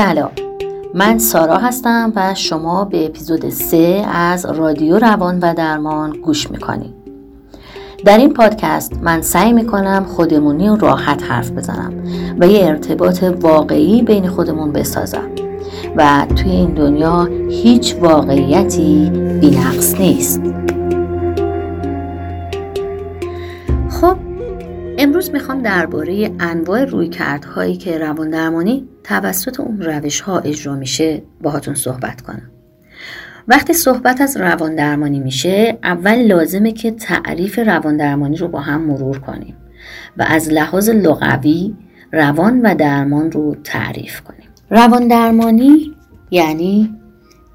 سلام. من سارا هستم و شما به اپیزود 3 از رادیو روان و درمان گوش می‌کنید. در این پادکست من سعی می‌کنم خودمونی و راحت حرف بزنم و یه ارتباط واقعی بین خودمون بسازم و توی این دنیا هیچ واقعیتی بینقص نیست. امروز می‌خوام درباره انواع رویکردهایی که روان درمانی توسط اون روش ها اجرا میشه باهاتون صحبت کنم. وقتی صحبت از روان درمانی میشه اول لازمه که تعریف روان درمانی رو با هم مرور کنیم و از لحاظ لغوی روان و درمان رو تعریف کنیم. روان درمانی یعنی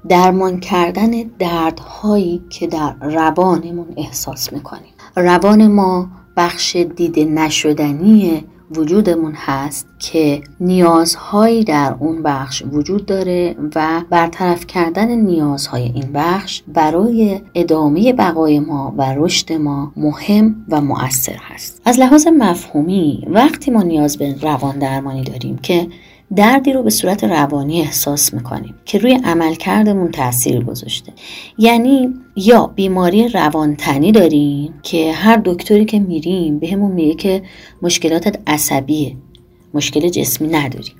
درمان کردن دردهایی که در روانمون احساس می‌کنیم. روان ما بخش دیده نشدنی وجودمون هست که نیازهایی در اون بخش وجود داره و برطرف کردن نیازهای این بخش برای ادامه بقای ما و رشد ما مهم و مؤثر هست. از لحاظ مفهومی وقتی ما نیاز به روان درمانی داریم که دردی رو به صورت روانی احساس می‌کنیم که روی عملکردمون تاثیر گذاشته. یعنی یا بیماری روانتنی داریم که هر دکتری که میریم بهمون میگه که مشکلاتت عصبیه مشکل جسمی نداریم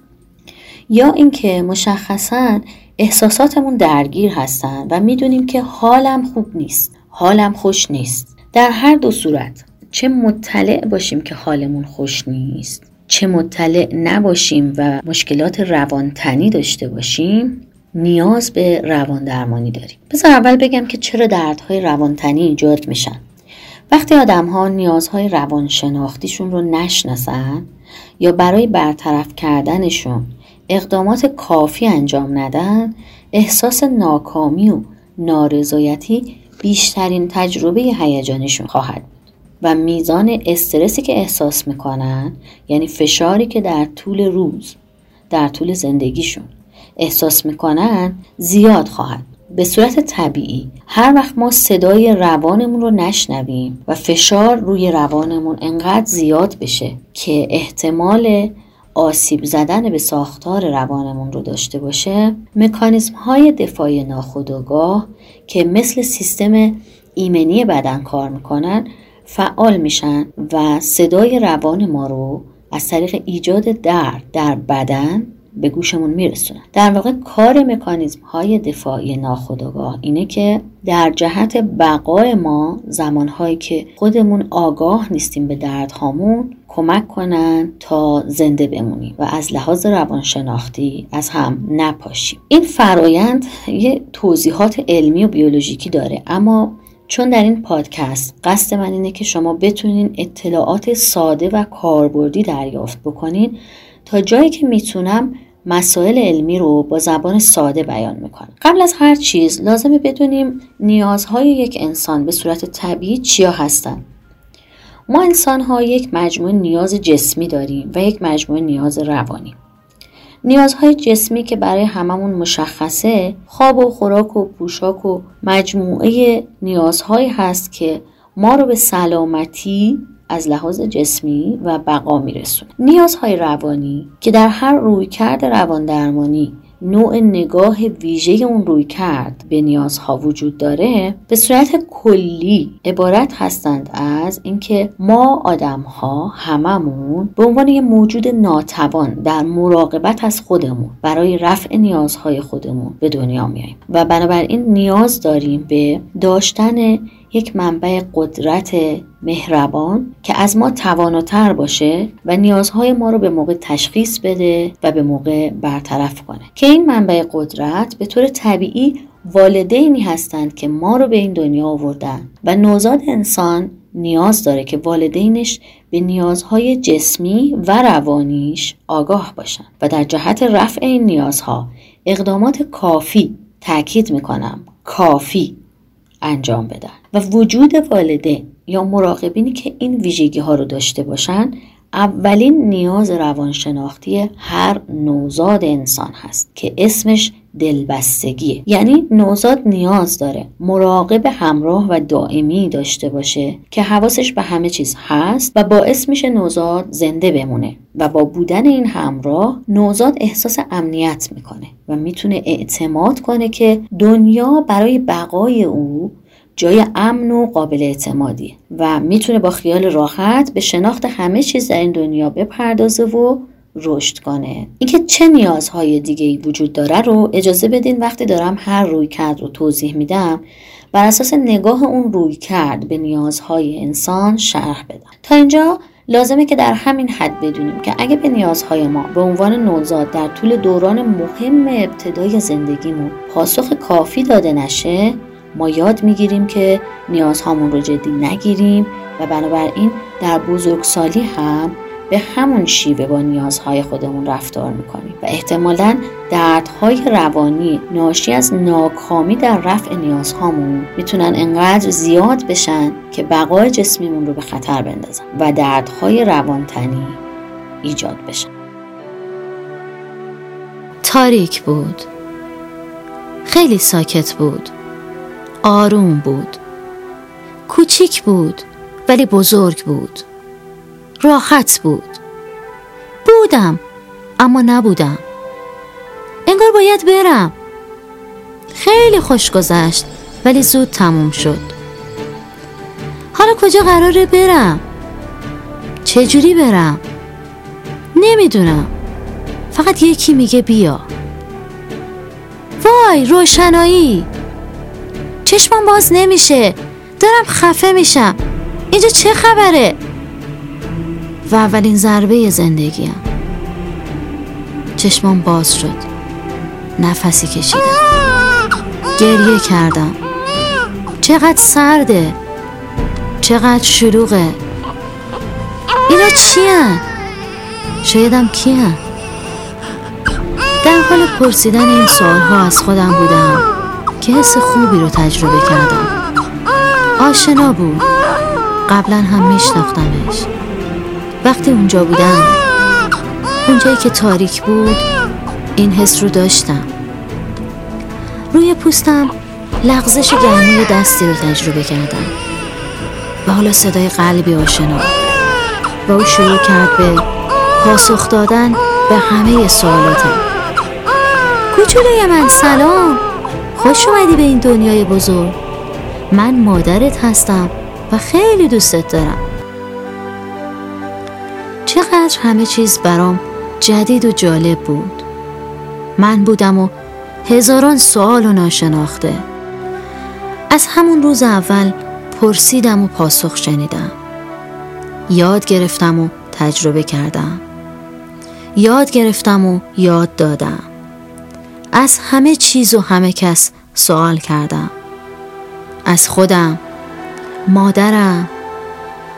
یا اینکه مشخصا احساساتمون درگیر هستن و می‌دونیم که حالم خوب نیست حالم خوش نیست. در هر دو صورت چه مطلع باشیم که حالمون خوش نیست چه مطلع نباشیم و مشکلات روانتنی داشته باشیم نیاز به روان درمانی داریم. بذار اول بگم که چرا دردهای روانتنی ایجاد میشن. وقتی آدم ها نیازهای روانشناختیشون رو نشناسن یا برای برطرف کردنشون اقدامات کافی انجام ندن احساس ناکامی و نارضایتی بیشترین تجربه هیجانشون خواهد و میزان استرسی که احساس می‌کنن یعنی فشاری که در طول روز در طول زندگیشون احساس می‌کنن زیاد خواهد. به صورت طبیعی هر وقت ما صدای روانمون رو نشنویم و فشار روی روانمون انقدر زیاد بشه که احتمال آسیب زدن به ساختار روانمون رو داشته باشه مکانیزم های دفاعی ناخودآگاه که مثل سیستم ایمنی بدن کار می‌کنن فعال میشن و صدای روان ما رو از طریق ایجاد درد در بدن به گوشمون میرسونن در واقع کار مکانیزم های دفاعی ناخودآگاه اینه که در جهت بقای ما زمانهایی که خودمون آگاه نیستیم به دردهامون کمک کنن تا زنده بمونیم و از لحاظ روانشناختی از هم نپاشیم. این فرایند یه توضیحات علمی و بیولوژیکی داره اما چون در این پادکست قصد من اینه که شما بتونین اطلاعات ساده و کاربردی دریافت بکنین تا جایی که می‌تونم مسائل علمی رو با زبان ساده بیان می‌کنم. قبل از هر چیز لازمه بدونیم نیازهای یک انسان به صورت طبیعی چیا هستند ما انسان ها یک مجموعه نیاز جسمی داریم و یک مجموعه نیاز روانی. نیازهای جسمی که برای هممون مشخصه خواب و خوراک و پوشاک و مجموعه نیازهایی هست که ما رو به سلامتی از لحاظ جسمی و بقا میرسونه. نیازهای روانی که در هر رویکرد روان درمانی نوع نگاه ویژه اون روی کرد. به نیازها وجود داره. به صورت کلی عبارت هستند از اینکه ما آدم ها هممون به عنوان یه موجود ناتوان در مراقبت از خودمون برای رفع نیازهای خودمون به دنیا میاییم. و بنابراین نیاز داریم به داشتن یک منبع قدرت مهربان که از ما تواناتر باشه و نیازهای ما رو به موقع تشخیص بده و به موقع برطرف کنه. که این منبع قدرت به طور طبیعی والدینی هستند که ما رو به این دنیا آوردن و نوزاد انسان نیاز داره که والدینش به نیازهای جسمی و روانیش آگاه باشن. و در جهت رفع این نیازها اقدامات کافی تاکید می‌کنم کافی انجام بدن. و وجود والدین یا مراقبینی که این ویژگی ها رو داشته باشن اولین نیاز روانشناختی هر نوزاد انسان هست که اسمش دلبستگیه. یعنی نوزاد نیاز داره مراقب همراه و دائمی داشته باشه که حواسش به همه چیز هست و باعث میشه نوزاد زنده بمونه و با بودن این همراه نوزاد احساس امنیت می‌کنه و می‌تونه اعتماد کنه که دنیا برای بقای او جای امن و قابل اعتمادیه و می‌تونه با خیال راحت به شناخت همه چیز در این دنیا بپردازه و رشد کنه. اینکه چه نیازهای دیگه ای وجود داره رو اجازه بدین وقتی دارم هر روی کرد رو توضیح میدم بر اساس نگاه اون روی کرد به نیازهای انسان شرح بدم. تا اینجا لازمه که در همین حد بدونیم که اگه به نیازهای ما به عنوان نوزاد در طول دوران مهم ابتدای زندگیمون پاسخ کافی داده نشه ما یاد می‌گیریم که نیازهامون رو جدی نگیریم و بنابراین در بزرگسالی هم به همون شیوه با نیازهای خودمون رفتار می‌کنیم و احتمالا دردهای روانی ناشی از ناکامی در رفع نیازهامون می‌تونن انقدر زیاد بشن که بقای جسمیمون رو به خطر بندازن و دردهای روانتنی ایجاد بشن. تاریک بود. خیلی ساکت بود. آروم بود. کوچیک بود ولی بزرگ بود. راحت بود. بودم اما نبودم. انگار باید برم. خیلی خوش گذشت ولی زود تموم شد. حالا کجا قراره برم؟ چجوری برم؟ نمی‌دونم. فقط یکی میگه بیا. وای روشنایی! چشمم باز نمیشه. دارم خفه میشم. اینجا چه خبره؟ و اولین ضربه زندگیم. چشمام باز شد. نفسی کشیدم. گریه کردم. چقدر سرده. چقدر شلوغه. اینا چی هن؟ شایدم کی هن؟ در حال پرسیدن این سوال ها از خودم بودم. که حس خوبی رو تجربه کردم. آشنا بود. قبلا هم میشناختمش. وقتی اونجا بودم اونجایی که تاریک بود این حس رو داشتم. روی پوستم لغزش گرمی دستی رو تجربه کردم. و حالا صدای قلبی آشنا. و او شروع کرد به پاسخ دادن به همه سوالاتم. کوچولوی من سلام! خوش اومدی به این دنیای بزرگ. من مادرت هستم و خیلی دوستت دارم. چقدر همه چیز برام جدید و جالب بود. من بودم و هزاران سوال و ناشناخته. از همون روز اول پرسیدم و پاسخ شنیدم. یاد گرفتم و تجربه کردم. یاد گرفتم و یاد دادم. از همه چیز و همه کس سوال کردم. از خودم مادرم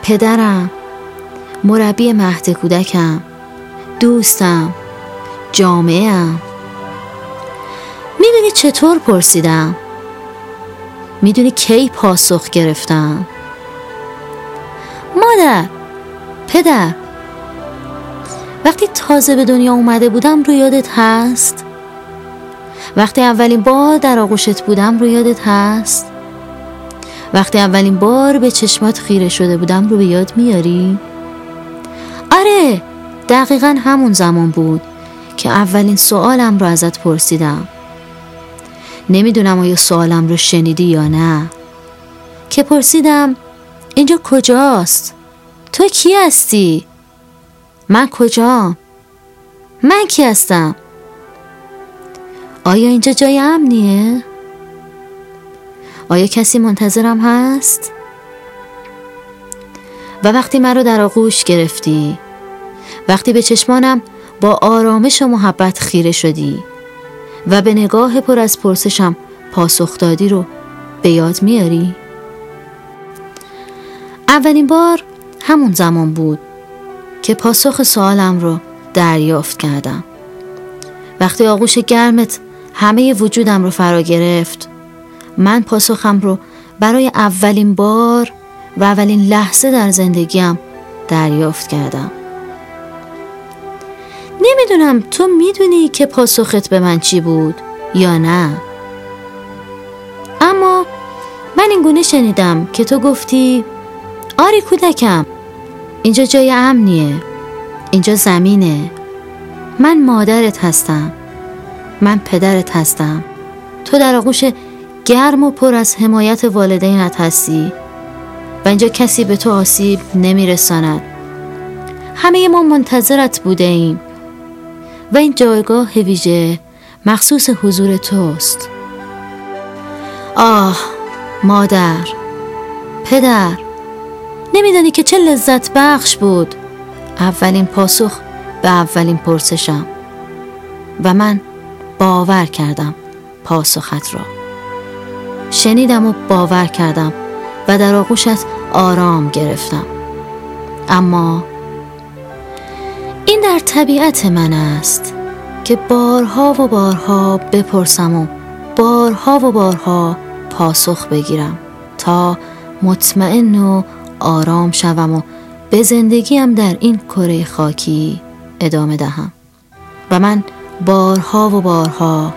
پدرم مربی مهد کودکم دوستم جامعه ام می‌دونی چطور پرسیدم؟ می‌دونی کی پاسخ گرفتم؟ مادر پدر. وقتی تازه به دنیا اومده بودم رو یادت هست؟ وقتی اولین بار در آغوشت بودم رو یادت هست وقتی اولین بار به چشمات خیره شده بودم رو به یاد میاری آره دقیقا همون زمان بود که اولین سوالم رو ازت پرسیدم نمی‌دونم آیا سوالم رو شنیدی یا نه که پرسیدم اینجا کجاست؟ تو کی هستی؟ من کجا؟ من کی هستم؟ آیا اینجا جای امنیه؟ آیا کسی منتظرم هست؟ و وقتی من رو در آغوش گرفتی وقتی به چشمانم با آرامش و محبت خیره شدی و به نگاه پر از پرسشم پاسخ دادی رو به یاد میاری؟ اولین بار همون زمان بود که پاسخ سوالم رو دریافت کردم وقتی آغوش گرمت همه وجودم رو فرا گرفت. من پاسخم رو برای اولین بار و اولین لحظه در زندگیم دریافت کردم. نمی‌دونم تو می‌دونی که پاسخت به من چی بود یا نه. اما من این گونه شنیدم که تو گفتی آری کودکم اینجا جای امنیه اینجا زمینه. من مادرت هستم. من پدرت هستم. تو در آغوش گرم و پر از حمایت والدینت هستی. و اینجا کسی به تو آسیب نمیرساند. همه ما منتظرت بوده ایم و این جایگاه ویژه مخصوص حضور توست. آه مادر پدر نمیدانی که چه لذت بخش بود. اولین پاسخ به اولین پرسشم. و من باور کردم پاسخت را. شنیدم و باور کردم و در آغوشت آرام گرفتم. اما این در طبیعت من است که بارها و بارها بپرسم و بارها و بارها پاسخ بگیرم تا مطمئن و آرام شوم و به زندگیم در این کره خاکی ادامه دهم. و من بارها و بارها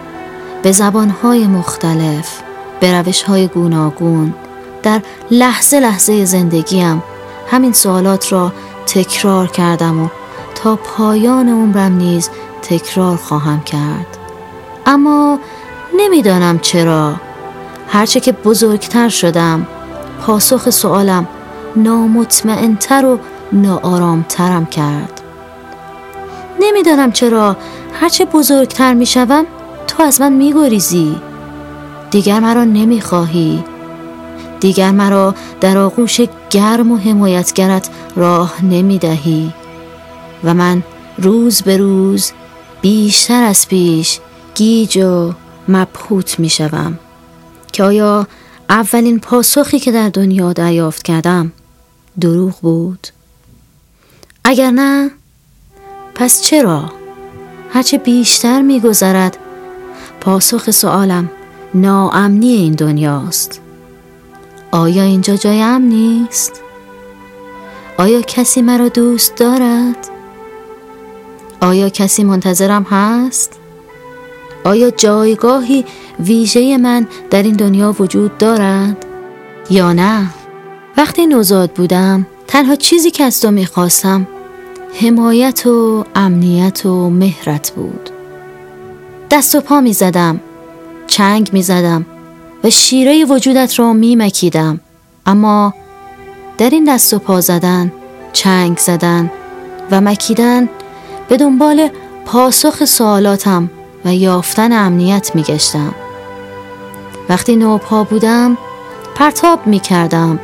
به زبانهای مختلف به روشهای گوناگون در لحظه لحظه زندگیم همین سوالات را تکرار کردم و تا پایان عمرم نیز تکرار خواهم کرد. اما نمی‌دانم چرا. هرچه که بزرگتر شدم پاسخ سوالم نامطمئنتر و ناآرامترم کرد. نمی‌دانم چرا هرچه بزرگتر می‌شوم تو از من میگریزی. دیگر مرا نمی‌خواهی. دیگر مرا در آغوش گرم و حمایتگرت راه نمی‌دهی. و من روز به روز بیشتر از پیش گیج و مبهوت می شوم که آیا اولین پاسخی که در دنیا دریافت کردم دروغ بود؟ اگر نه پس چرا؟ هرچه بیشتر میگذرد. پاسخ سوالم ناامنی این دنیاست. آیا اینجا جای امن نیست؟ آیا کسی مرا دوست دارد؟ آیا کسی منتظرم هست؟ آیا جایگاهی ویژه من در این دنیا وجود دارد؟ یا نه؟ وقتی نوزاد بودم تنها چیزی که از تو می‌خواستم حمایت و امنیت و مهرت بود. دست و پا می‌زدم چنگ می‌زدم و شیره وجودت را میمکیدم اما در این دست و پا زدن چنگ زدن و مکیدن به دنبال پاسخ سوالاتم و یافتن امنیت میگشتم وقتی نوپا بودم پرتاب می‌کردم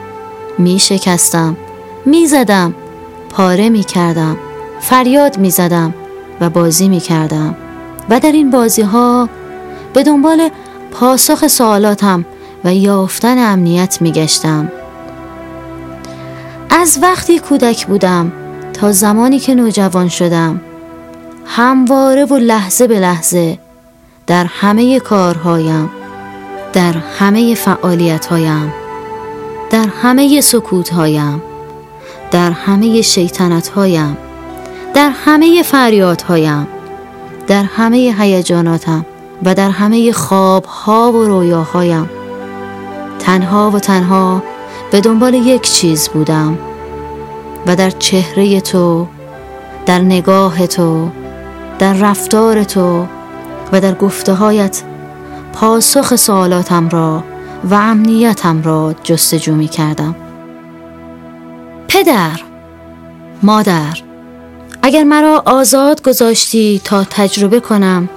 میشکستم می‌زدم پاره می‌کردم فریاد می‌زدم و بازی می‌کردم. و در این بازی ها به دنبال پاسخ سوالاتم و یافتن امنیت میگشتم. از وقتی کودک بودم تا زمانی که نوجوان شدم همواره و لحظه به لحظه در همه کارهایم در همه فعالیتهایم در همه سکوتهایم در همه شیطنتهایم در همه فریادهایم در همه هیجاناتم و در همه خوابها و رویاهایم. تنها و تنها به دنبال یک چیز بودم و در چهره تو در نگاه تو در رفتار تو و در گفته هایت پاسخ سوالاتم را و امنیتم را جستجو می کردم پدر مادر اگر مرا آزاد گذاشتی تا تجربه کنم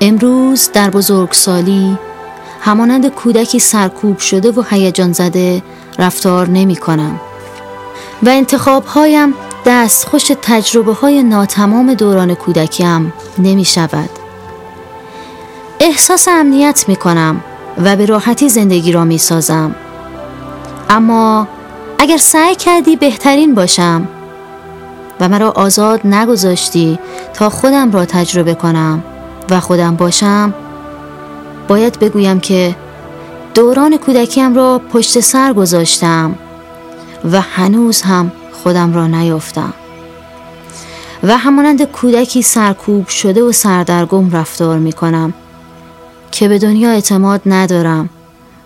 امروز در بزرگسالی همانند کودکی سرکوب شده و هیجان زده رفتار نمی کنم و انتخاب هایم دست خوش تجربه های ناتمام دوران کودکیم نمی شود. احساس امنیت می کنم و به راحتی زندگی را می سازم. اما اگر سعی کردی بهترین باشم. و مرا آزاد نگذاشتی تا خودم را تجربه کنم. و خودم باشم باید بگویم که دوران کودکیم را پشت سر گذاشتم و هنوز هم خودم را نیافتم. و همانند کودکی سرکوب شده و سردرگم رفتار می کنم که به دنیا اعتماد ندارم.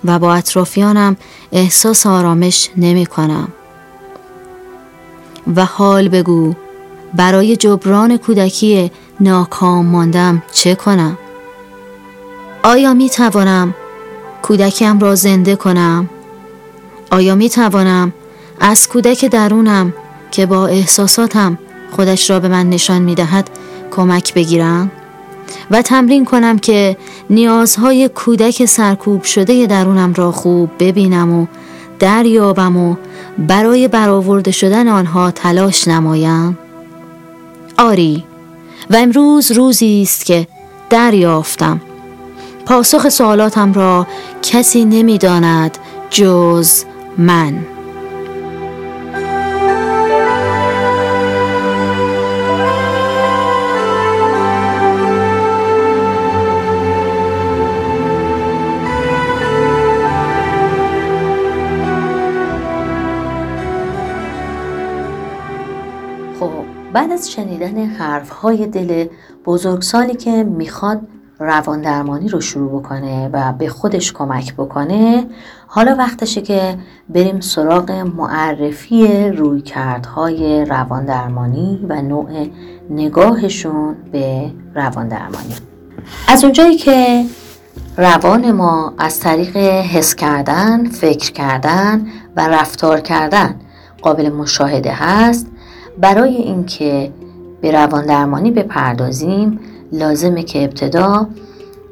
و با اطرافیانم احساس آرامش نمی کنم. و حال بگو برای جبران کودکی ناکام ماندم چه کنم؟ آیا می توانم کودکم را زنده کنم؟ آیا می توانم از کودک درونم که با احساساتم خودش را به من نشان می دهد کمک بگیرم؟ و تمرین کنم که نیازهای کودک سرکوب شده درونم را خوب ببینم و دریابم و برای برآورده شدن آنها تلاش نمایم. آری و امروز روزی است که دریافتم. پاسخ سوالاتم را کسی نمی‌داند جز من. بعد از شنیدن حرف های دل بزرگسالی که می‌خواد روان درمانی رو شروع بکنه و به خودش کمک بکنه حالا وقتشه که بریم سراغ معرفی رویکردهای روان درمانی و نوع نگاهشون به روان درمانی از اونجایی که روان ما از طریق حس کردن، فکر کردن و رفتار کردن قابل مشاهده هست برای اینکه به روان درمانی بپردازیم لازمه که ابتدا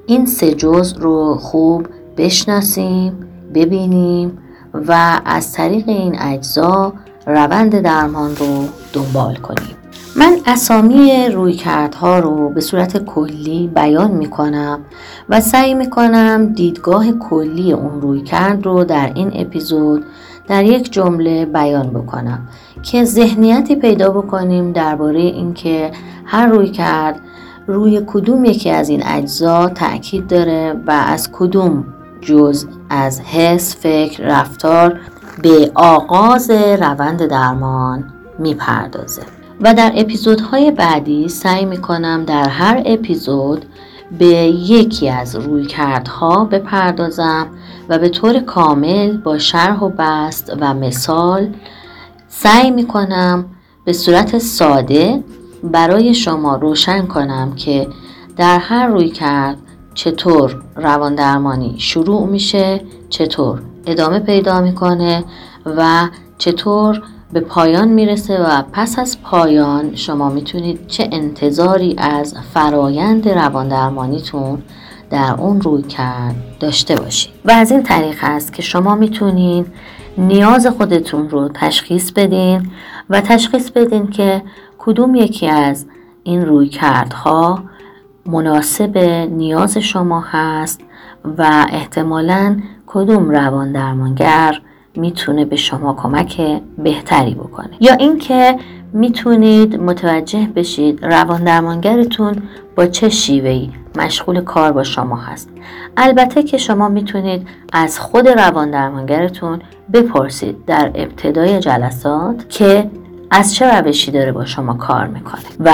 این سه جز رو خوب بشناسیم ببینیم و از طریق این اجزا روند درمان رو دنبال کنیم. من اسامی رویکردها رو به صورت کلی بیان می کنم و سعی می کنم دیدگاه کلی اون رویکرد رو در این اپیزود در یک جمله بیان بکنم که ذهنیتی پیدا بکنیم درباره اینکه هر روی کرد روی کدوم یکی از این اجزا تاکید داره و از کدوم جز از حس، فکر، رفتار به آغاز روند درمان می‌پردازه. و در اپیزودهای بعدی سعی می‌کنم در هر اپیزود به یکی از رویکردها بپردازم و به طور کامل با شرح و بست و مثال سعی می کنم به صورت ساده برای شما روشن کنم که در هر روی کرد چطور روان درمانی شروع میشه چطور ادامه پیدا می‌کنه و چطور به پایان می‌رسه و پس از پایان شما می‌تونید چه انتظاری از فرایند روان درمانیتون در اون روی کرد داشته باشید و از این طریق است که شما می‌تونید نیاز خودتون رو تشخیص بدین و تشخیص بدین که کدوم یکی از این روی کردها مناسب نیاز شما هست و احتمالا کدوم روان درمانگر می‌تونه به شما کمک بهتری بکنه. یا اینکه می‌تونید متوجه بشید روان درمانگرتون با چه شیوهی مشغول کار با شما هست. البته که شما می‌تونید از خود روان درمانگرتون بپرسید در ابتدای جلسات که از چه روشی داره با شما کار می‌کنه و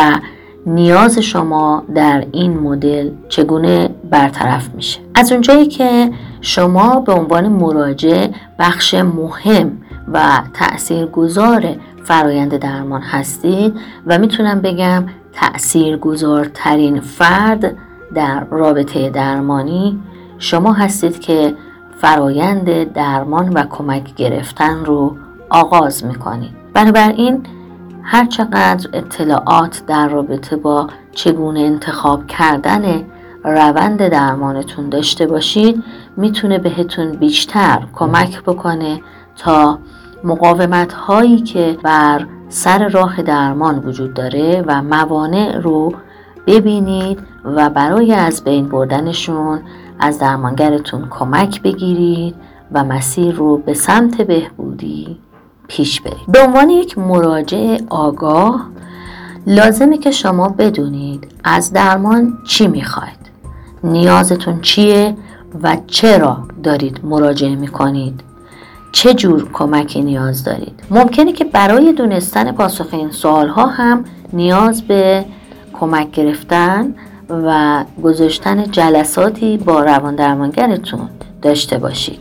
نیاز شما در این مدل چگونه برطرف میشه. از اونجایی که شما به عنوان مراجع بخش مهم و تاثیرگذار فرایند درمان هستید و می‌تونم بگم تاثیرگذارترین فرد در رابطه درمانی شما هستید که فرایند درمان و کمک گرفتن رو آغاز می‌کنید. بنابراین هر چقدر اطلاعات در رابطه با چگونه انتخاب کردن روند درمانتون داشته باشید می‌تونه بهتون بیشتر کمک بکنه تا مقاومت هایی که بر سر راه درمان وجود داره و موانع رو ببینید و برای از بین بردنشون از درمانگرتون کمک بگیرید و مسیر رو به سمت بهبودی پیش برید. به عنوان یک مراجع آگاه لازمه که شما بدونید از درمان چی می‌خواید. نیازتون چیه؟ و چرا دارید مراجعه می‌کنید؟ چه جور کمکی نیاز دارید؟ ممکنه که برای دونستن پاسخ این سوال ها هم نیاز به کمک گرفتن و گذاشتن جلساتی با روان درمانگرتون داشته باشید.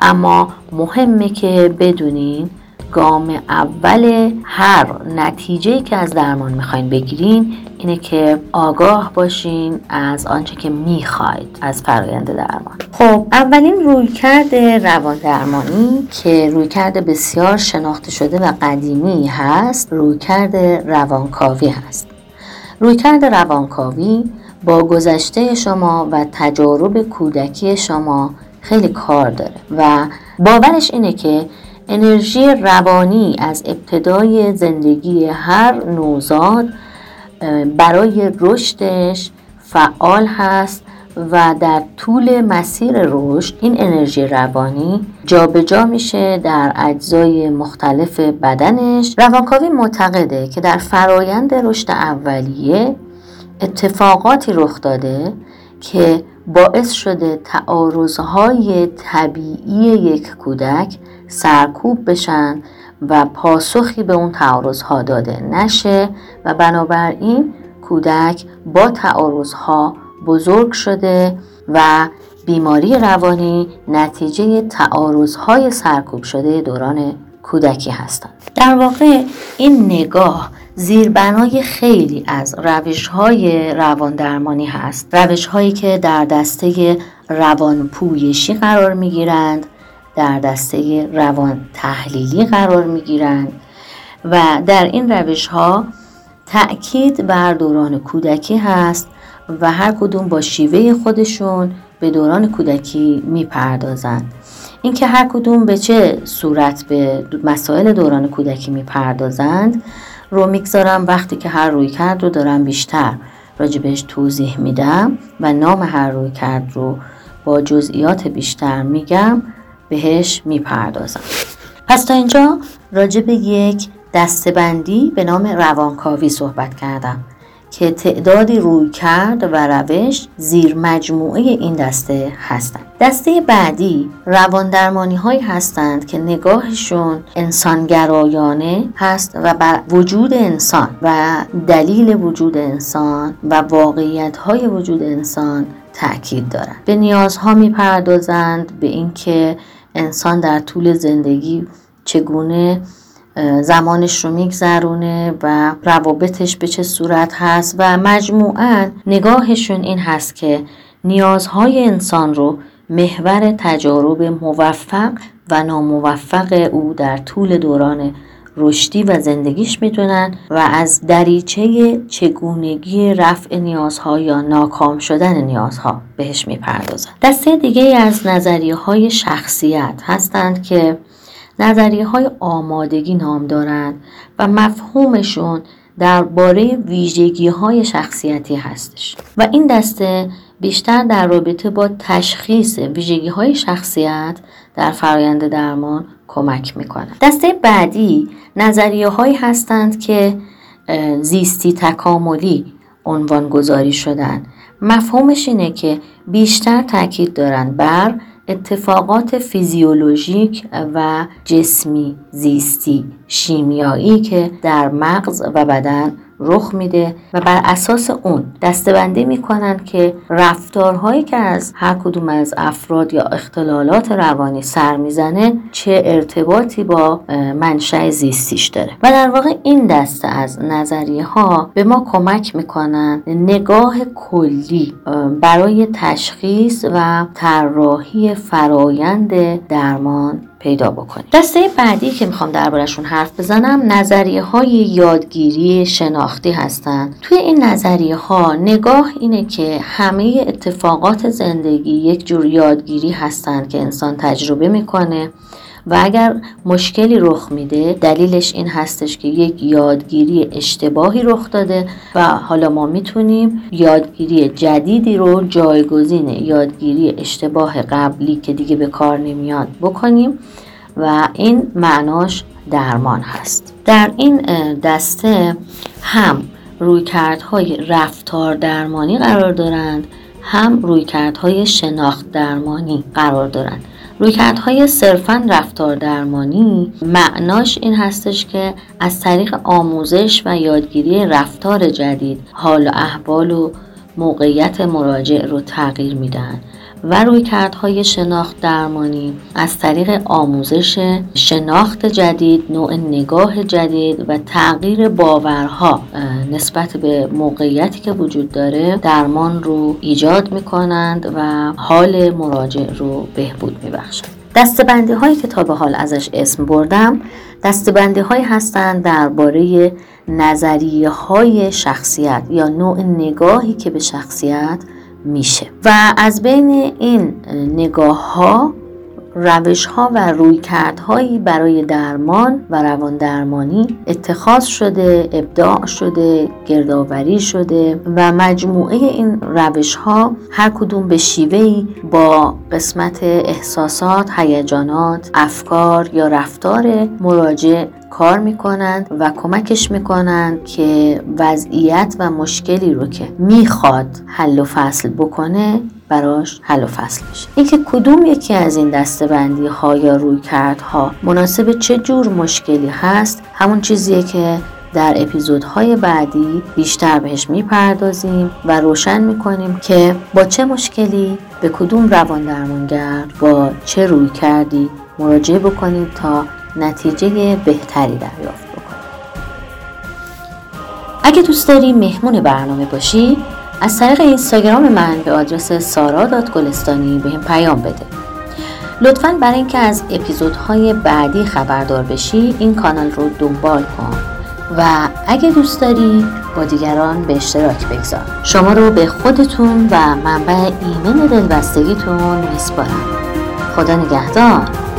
اما مهمه که بدونین گام اول هر نتیجه که از درمان می‌خواین بگیرین اینه که آگاه باشین از آنچه که می‌خواید از فرایند درمان. خب اولین رویکرد روان درمانی که رویکرد بسیار شناخته شده و قدیمی هست رویکرد روانکاوی هست. رویکرد روانکاوی با گذشته شما و تجارب کودکی شما خیلی کار داره و باورش اینه که انرژی روانی از ابتدای زندگی هر نوزاد برای رشدش فعال هست و در طول مسیر رشد این انرژی روانی جابجا جا میشه در اجزای مختلف بدنش. روانکاوی معتقده که در فرایند رشد اولیه اتفاقاتی رخ داده که باعث شده تعارضهای طبیعی یک کودک سرکوب بشن و پاسخی به اون تعارضها داده نشه و بنابراین کودک با تعارضها بزرگ شده و بیماری روانی نتیجه تعارضهای سرکوب شده دوران کودکی هستند. در واقع این نگاه زیربنای خیلی از روش های روان درمانی هست. روش هایی که در دسته روان پویشی قرار می گیرند در دسته روان تحلیلی قرار می گیرند و در این روش ها تأکید بر دوران کودکی هست و هر کدوم با شیوه خودشون به دوران کودکی می‌پردازند. اینکه هر کدوم به چه صورت به مسائل دوران کودکی می‌پردازند رو می‌گذارم. وقتی که هر روی کرد رو دارم بیشتر راجبش توضیح میدم و نام هر روی کرد رو با جزئیات بیشتر میگم بهش می‌پردازم. پس تا اینجا راجب یک دستبندی به نام روانکاوی صحبت کردم. که تعدادی روی کرد و روش زیر مجموعه این دسته هستند. دسته بعدی روان درمانی هایی هستند که نگاهشون انسانگرایانه هست و بر وجود انسان و دلیل وجود انسان و واقعیت های وجود انسان تاکید دارند. به نیازها می‌پردازند به اینکه انسان در طول زندگی چگونه زمانش رو میگذرونه و روابطش به چه صورت هست و مجموعا نگاهشون این هست که نیازهای انسان رو محور تجارب موفق و ناموفق او در طول دوران رشدی و زندگیش می‌دونن و از دریچه چگونگی رفع نیازها یا ناکام شدن نیازها بهش می‌پردازن. دسته دیگه از نظریه های شخصیت هستند که نظریه های آمادگی نام دارند و مفهومشون درباره ویژگی های شخصیتی هستش. و این دسته بیشتر در رابطه با تشخیص ویژگی های شخصیت در فرایند درمان کمک می‌کنه. دسته بعدی نظریه هایی هستند که زیستی تکاملی عنوان گذاری شدن. مفهومش اینه که بیشتر تاکید دارند بر اتفاقات فیزیولوژیک و جسمی زیستی شیمیایی که در مغز و بدن رخ میده و بر اساس اون دستبندی می‌کنن که رفتارهایی که از هر کدوم از افراد یا اختلالات روانی سر می‌زنه چه ارتباطی با منشأ زیستیش داره. و در واقع این دسته از نظریه ها به ما کمک می‌کنن نگاه کلی برای تشخیص و طراحی فرایند درمان پیدا بکنیم. دسته بعدی که می‌خوام دربارهشون حرف بزنم نظریه های یادگیری شناختی هستند توی این نظریه ها نگاه اینه که همه اتفاقات زندگی یک جور یادگیری هستند که انسان تجربه می‌کنه. و اگر مشکلی رخ میده دلیلش این هستش که یک یادگیری اشتباهی رخ داده و حالا ما می‌تونیم یادگیری جدیدی رو جایگزین یادگیری اشتباه قبلی که دیگه به کار نمیاد بکنیم و این معناش درمان هست. در این دسته هم رویکردهای رفتار درمانی قرار دارند هم رویکردهای شناخت درمانی قرار دارند. رویکردهای صرفا رفتار درمانی معناش این هستش که از طریق آموزش و یادگیری رفتار جدید حال و احوال و موقعیت مراجع رو تغییر میدن. و رویکردهای شناخت درمانی از طریق آموزش شناخت جدید، نوع نگاه جدید و تغییر باورها نسبت به موقعیتی که وجود داره درمان رو ایجاد می کنند و حال مراجع رو بهبود می بخشند. دستبندی هایی که تا به حال ازش اسم بردم دستبندی هایی هستند درباره نظریه های شخصیت یا نوع نگاهی که به شخصیت میشه. و از بین این نگاه ها روش ها و رویکردهایی برای درمان و روان درمانی اتخاذ شده ابداع شده گردآوری شده و مجموعه این روش ها هر کدوم به شیوهی با قسمت احساسات، هیجانات، افکار یا رفتار مراجع کار می‌کنند و کمکش می‌کنند که وضعیت و مشکلی رو که می‌خواد حل و فصل بکنه براش حل و فصل بشه. اینکه کدوم یکی از این دستبندی ها یا روی ها مناسب چه جور مشکلی هست همون چیزیه که در اپیزودهای بعدی بیشتر بهش می‌پردازیم و روشن می‌کنیم که با چه مشکلی به کدوم روان درمانگر با چه روی کردی مراجعه بکنیم تا نتیجه بهتری دریافت بکنیم اگه دوست داری مهمون برنامه باشی از طریق اینستاگرام من به آدرس سارا گلستانی به هم پیام بده. لطفا برای اینکه از اپیزودهای بعدی خبردار بشی این کانال رو دنبال کن و اگه دوست داری با دیگران به اشتراک بگذار. شما رو به خودتون و منبع ایمن دلبستگیتون میسپارم. خدا نگهدار.